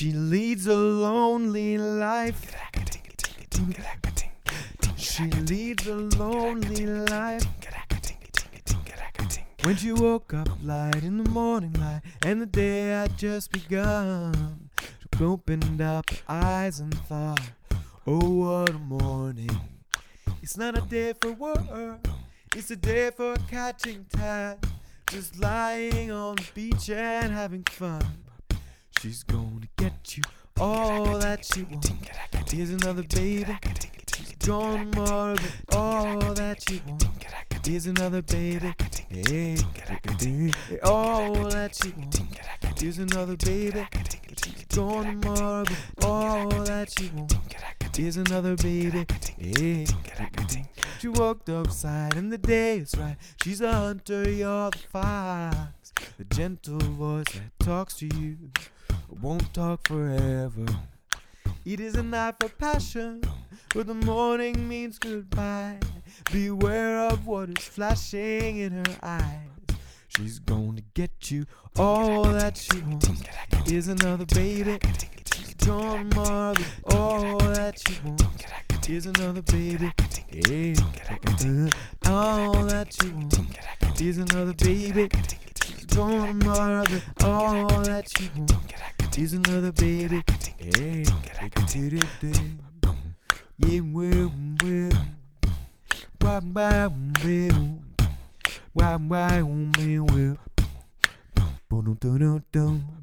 She leads a lonely life. She leads a lonely life. When she woke up light in the morning light, and the day had just begun, she opened up eyes and thought, Oh, what a morning! It's not a day for work, it's a day for catching tide, just lying on the beach and having fun. She's gonna get you all that she wants. Here's another baby. She's gonna more of it, all that she wants. Here's another baby. Hey, all that she wants. Here's another baby. She's gonna more of it, all that she wants. Here's another baby. Hey, she walked upside and the day is right. She's a hunter, you're the fox. The gentle voice that talks to you won't talk forever. It is a night for passion, but the morning means goodbye. Beware of what is flashing in her eyes. She's gonna get you all that she wants. Is another baby. Gonna mother all that she wants. Is another baby. All that she wants. Is another baby. Gonna mother all that she wants. Is another baby. Yeah. Yeah, well, well. Why, why, well. Why, why, well. Boom, dum, dum, dum.